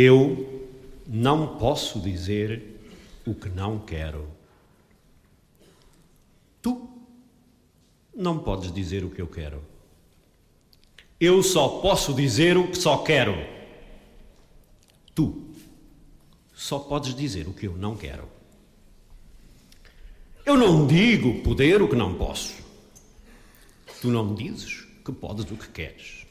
Eu não posso dizer o que não quero. Tu não podes dizer o que eu quero. Eu só posso dizer o que só quero. Tu só podes dizer o que eu não quero. Eu não digo poder o que não posso. Tu não dizes que podes o que queres.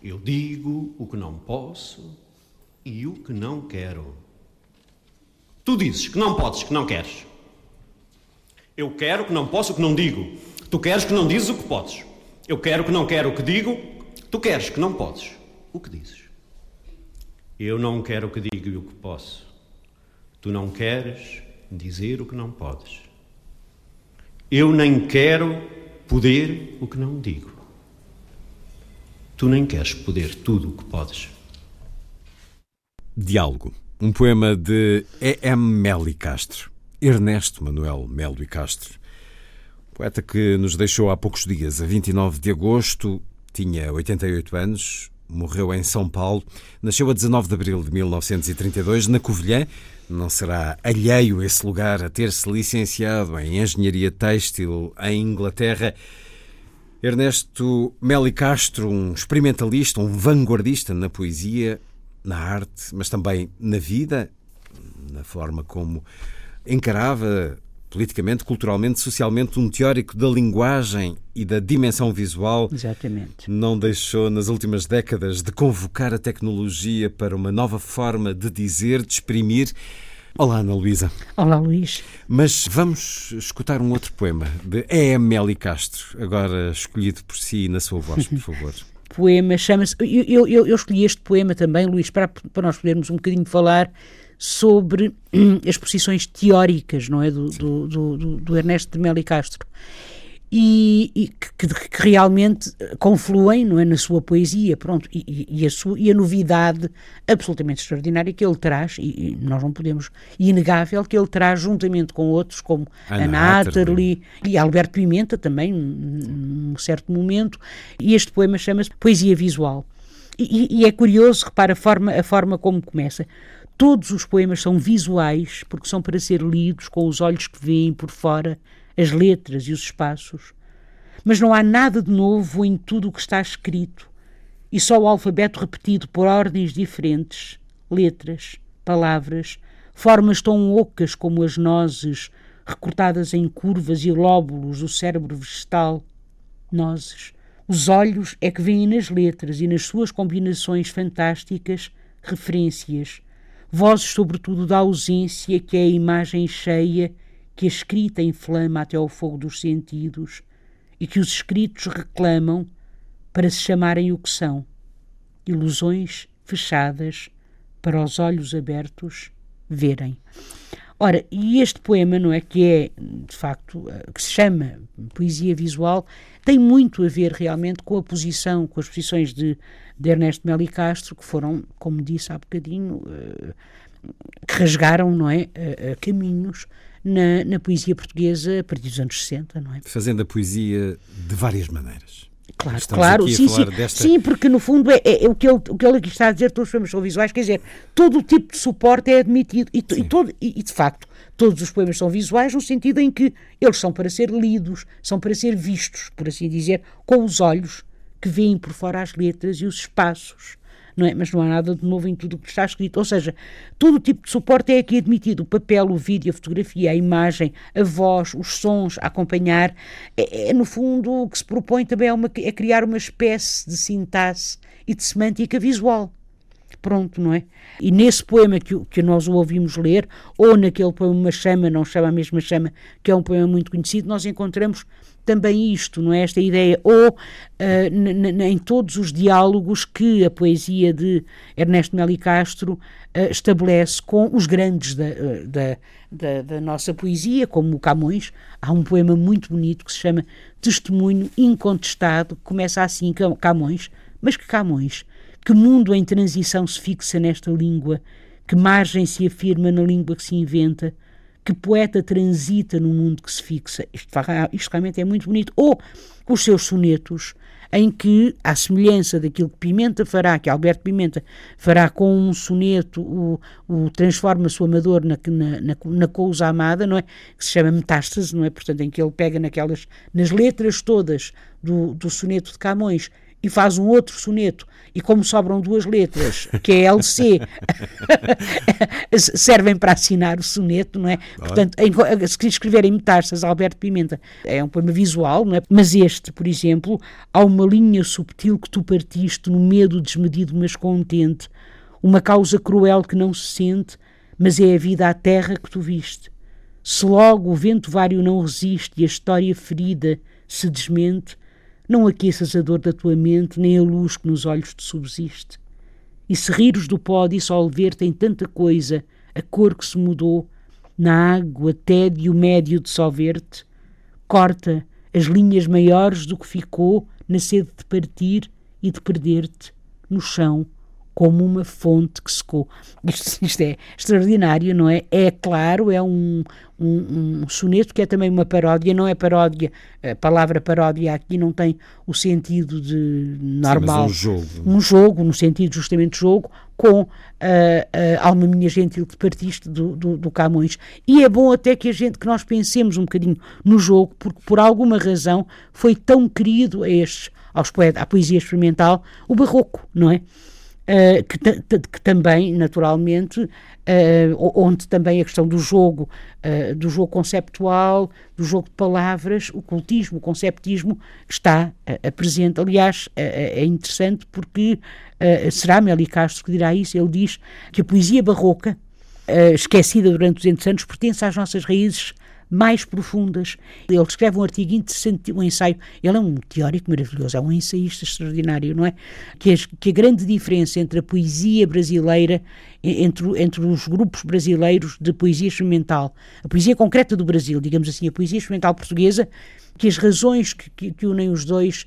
Eu digo o que não posso e o que não quero. Tu dizes que não podes, que não queres. Eu quero que não posso, que não digo. Tu queres que não dizes o que podes. Eu quero que não quero o que digo. Tu queres que não podes, o que dizes. Eu não quero o que digo e o que posso. Tu não queres dizer o que não podes. Eu nem quero poder o que não digo. Tu nem queres poder tudo o que podes. Diálogo, um poema de E.M. Melo Castro, Ernesto Manuel Melo e Castro, poeta que nos deixou há poucos dias, a 29 de agosto, tinha 88 anos, morreu em São Paulo, nasceu a 19 de abril de 1932 na Covilhã, não será alheio esse lugar a ter-se licenciado em Engenharia Têxtil em Inglaterra. Ernesto Meli Castro, um experimentalista, um vanguardista na poesia, na arte, mas também na vida, na forma como encarava politicamente, culturalmente, socialmente, um teórico da linguagem e da dimensão visual. Exatamente. Não deixou, nas últimas décadas, de convocar a tecnologia para uma nova forma de dizer, de exprimir. Olá, Ana Luísa. Olá, Luís. Mas vamos escutar um outro poema de E.M. Meli Castro, agora escolhido por si na sua voz, por favor. poema chama-se. Eu, eu, eu, escolhi este poema também, Luís, para, para nós podermos um bocadinho falar sobre hum, as posições teóricas não é, do, do, do, do Ernesto de Melo Castro. E, e que, que, realmente confluem não é, na sua poesia, pronto, e, e, a sua, e a novidade absolutamente extraordinária que ele traz, e, nós não podemos, inegável, que ele traz juntamente com outros, como Ana Atterley e Alberto Pimenta também, num certo momento, e este poema chama-se Poesia Visual. E, é curioso, repara a forma, a forma como começa. Todos os poemas são visuais, porque são para ser lidos com os olhos que veem por fora as letras e os espaços. Mas não há nada de novo em tudo o que está escrito, e só o alfabeto repetido por ordens diferentes, letras, palavras, formas tão ocas como as nozes, recortadas em curvas e lóbulos do cérebro vegetal. Nozes. Os olhos é que veem nas letras e nas suas combinações fantásticas referências, vozes sobretudo da ausência, que é a imagem cheia que a escrita inflama até ao fogo dos sentidos e que os escritos reclamam para se chamarem o que são, ilusões fechadas para os olhos abertos verem. Ora, e este poema, não é, que é, de facto, eh, que se chama Poesia Visual, tem muito a ver realmente com a posição, com as posições de, de Ernesto Meli Castro, que foram, como disse há bocadinho, uh, que rasgaram, não é, uh, uh, caminhos na, na, poesia portuguesa a partir dos anos 60, não é? Fazendo a poesia de várias maneiras. Claro, Estamos claro, sim, sim. Desta... sim, porque no fundo é, é, é, o, que ele, o que ele aqui está a dizer, todos os poemas são visuais, quer dizer, todo o tipo de suporte é admitido e, e, todo, e, e, de facto todos os poemas são visuais no sentido em que eles são para ser lidos, são para ser vistos, por assim dizer, com os olhos que veem por fora as letras e os espaços não é? Mas não há nada de novo em tudo o que está escrito. Ou seja, todo o tipo de suporte é aqui admitido: o papel, o vídeo, a fotografia, a imagem, a voz, os sons a acompanhar. É, é no fundo, o que se propõe também é, uma, é criar uma espécie de sintaxe e de semântica visual. Pronto, não é? E nesse poema que, que nós o ouvimos ler, ou naquele poema Uma Chama, não chama a mesma chama, que é um poema muito conhecido, nós encontramos também isto, não é? Esta ideia, ou uh, em todos os diálogos que a poesia de Ernesto Meli Castro uh, estabelece com os grandes da, uh, da, da, da, nossa poesia, como o Camões, há um poema muito bonito que se chama Testemunho Incontestado, que começa assim, Camões, mas que Camões, que mundo em transição se fixa nesta língua, que margem se afirma na língua que se inventa, que poeta transita no mundo que se fixa. Isto, isto realmente é muito bonito. Ou os seus sonetos, em que, à semelhança daquilo que Pimenta fará, que Alberto Pimenta fará com um soneto, o, o transforma-se o amador na, na, na, na cousa amada, não é? Que se chama metástase, não é? Portanto, em que ele pega naquelas, nas letras todas do, do soneto de Camões e faz um outro soneto, e como sobram duas letras, que é LC, servem para assinar o soneto, não é? Portanto, em, se escreverem metástases, Alberto Pimenta é um poema visual, não é? Mas este, por exemplo, há uma linha subtil que tu partiste no medo desmedido, mas contente, uma causa cruel que não se sente, mas é a vida à terra que tu viste. Se logo o vento vário não resiste e a história ferida se desmente, não aqueças a dor da tua mente, nem a luz que nos olhos te subsiste. E se rires do pó dissolver tem tanta coisa, a cor que se mudou, na água, tédio médio de solver-te, corta as linhas maiores do que ficou na sede de partir e de perder-te no chão como uma fonte que secou. Isto, isto é extraordinário, não é? É claro, é um, um, um, soneto que é também uma paródia, não é paródia, a palavra paródia aqui não tem o sentido de normal. Sim, um jogo. Um jogo, no sentido justamente jogo, com a Alma Minha Gentil que partiste do, do, do, Camões. E é bom até que a gente, que nós pensemos um bocadinho no jogo, porque por alguma razão foi tão querido a estes, aos poetas, à poesia experimental, o barroco, não é? Uh, que, que, também, naturalmente, uh, onde também a questão do jogo, uh, do jogo conceptual, do jogo de palavras, o cultismo, o conceptismo está presente. Aliás, é interessante porque será Meli Castro que dirá isso. Ele diz que a poesia barroca, esquecida durante 200 anos, pertence às nossas raízes mais profundas. Ele escreve um artigo interessante, um ensaio. Ele é um teórico maravilhoso, é um ensaísta extraordinário, não é? Que, que a grande diferença entre a poesia brasileira, entre, entre os grupos brasileiros de poesia experimental, a poesia concreta do Brasil, digamos assim, a poesia experimental portuguesa, que as razões que, que, que unem os dois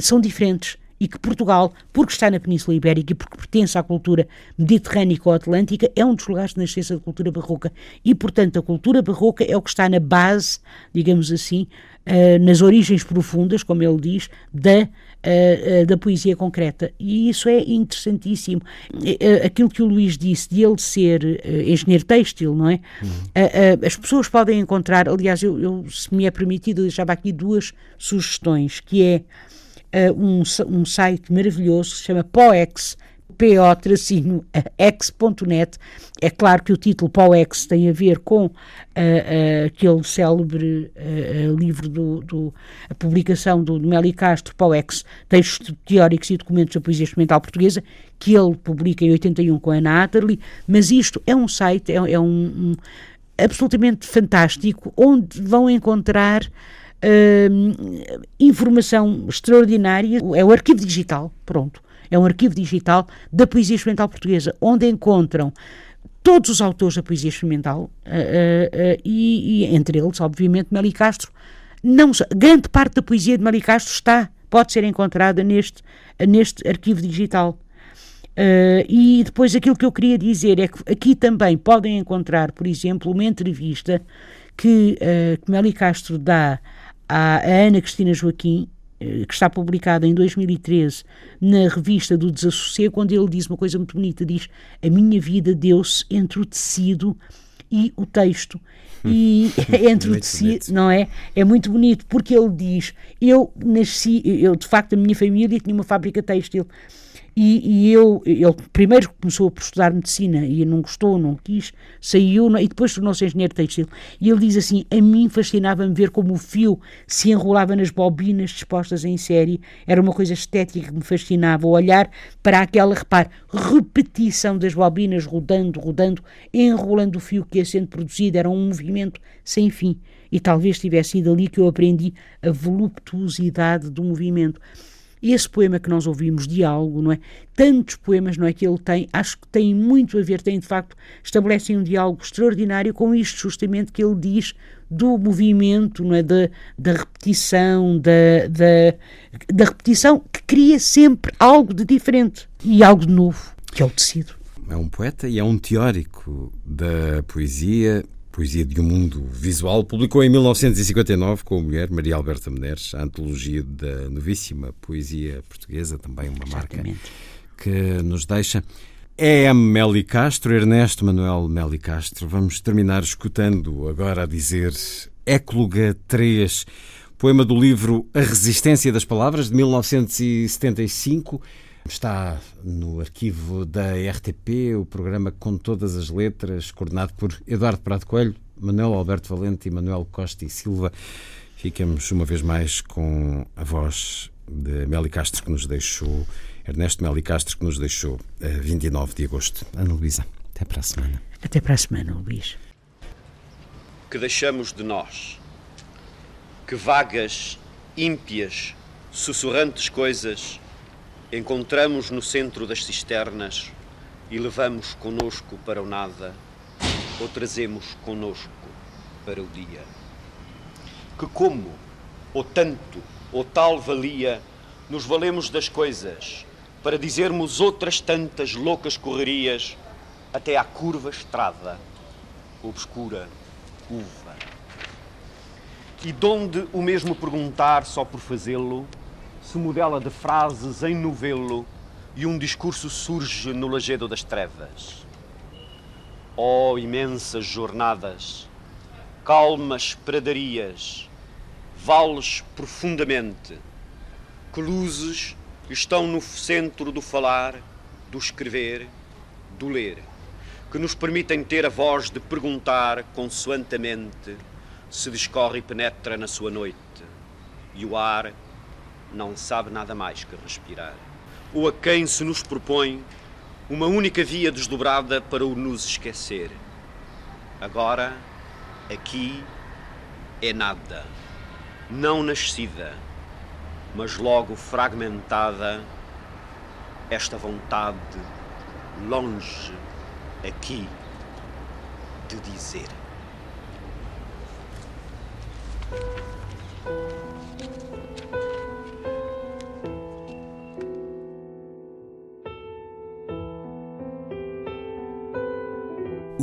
são diferentes e que Portugal, porque está na Península Ibérica e porque pertence à cultura mediterrânica ou atlântica, é um dos lugares de nascença da cultura barroca. E, portanto, a cultura barroca é o que está na base, digamos assim, uh, nas origens profundas, como ele diz, da, uh, da poesia concreta. E isso é interessantíssimo. aquilo que o Luís disse, de ele ser engenheiro têxtil, não é? Uhum. as pessoas podem encontrar, aliás, eu, eu, se me é permitido, eu deixava aqui duas sugestões, que é uh, um, um site maravilhoso que se chama POEX, po-x.net. É claro que o título POEX tem a ver com uh, uh, aquele célebre uh, livro do, do, a publicação do, do Meli Castro, POEX, textos teóricos e documentos da poesia experimental portuguesa, que ele publica em 81 com a Ana Atterley, mas isto é um site, é, é um, um absolutamente fantástico, onde vão encontrar uh, informação extraordinária. É o arquivo digital, pronto. É um arquivo digital da poesia experimental portuguesa, onde encontram todos os autores da poesia experimental uh, uh, e, e, entre eles, obviamente, Meli Castro. Não, grande parte da poesia de Meli Castro está, pode ser encontrada neste, neste arquivo digital. Uh, e depois aquilo que eu queria dizer é que aqui também podem encontrar, por exemplo, uma entrevista que, uh, que Meli Castro dá à, Ana Cristina Joaquim, eh, que está publicada em 2013 na revista do Desassossego, onde ele diz uma coisa muito bonita, diz a minha vida deu-se entre o tecido e o texto. E entre o tecido, não é? É muito bonito, porque ele diz, eu nasci, eu de facto a minha família tinha uma fábrica têxtil, E, e, eu, ele primeiro começou por estudar medicina e não gostou, não quis, saiu e depois tornou-se engenheiro têxtil. E ele diz assim: A mim fascinava-me ver como o fio se enrolava nas bobinas dispostas em série. Era uma coisa estética que me fascinava. Olhar para aquela, repare, repetição das bobinas rodando, rodando, enrolando o fio que ia sendo produzido. Era um movimento sem fim. E talvez tivesse sido ali que eu aprendi a voluptuosidade do movimento esse poema que nós ouvimos, Diálogo, não é? Tantos poemas, não é? Que ele tem, acho que tem muito a ver, tem de facto, estabelecem um diálogo extraordinário com isto, justamente, que ele diz do movimento, não é? Da, da repetição, da, da, da repetição que cria sempre algo de diferente e algo de novo, que é o tecido. É um poeta e é um teórico da poesia Poesia de um Mundo Visual, publicou em 1959 com a mulher Maria Alberta Meneres a antologia da novíssima poesia portuguesa, também uma marca que nos deixa. É Meli Castro, Ernesto Manuel Meli Castro. Vamos terminar escutando agora a dizer Écloga 3, poema do livro A Resistência das Palavras, de 1975. Está no arquivo da RTP, o programa com todas as letras, coordenado por Eduardo Prado Coelho, Manuel Alberto Valente e Manuel Costa e Silva. Ficamos uma vez mais com a voz de Meli Castro, que nos deixou, Ernesto Meli Castro, que nos deixou a 29 de agosto. Ana Luísa, até para a semana. Até para a semana, Luís. Que deixamos de nós, que vagas, ímpias, sussurrantes coisas encontramos no centro das cisternas e levamos conosco para o nada ou trazemos conosco para o dia. Que como, ou tanto, ou tal valia, nos valemos das coisas para dizermos outras tantas loucas correrias até à curva estrada, obscura uva. E donde o mesmo perguntar só por fazê-lo, se modela de frases em novelo e um discurso surge no lajedo das trevas. Oh, imensas jornadas, calmas pradarias, vales profundamente, que luzes estão no centro do falar, do escrever, do ler, que nos permitem ter a voz de perguntar consoantemente se discorre e penetra na sua noite, e o ar não sabe nada mais que respirar. Ou a quem se nos propõe uma única via desdobrada para o nos esquecer. Agora, aqui, é nada, não nascida, mas logo fragmentada, esta vontade longe aqui de dizer.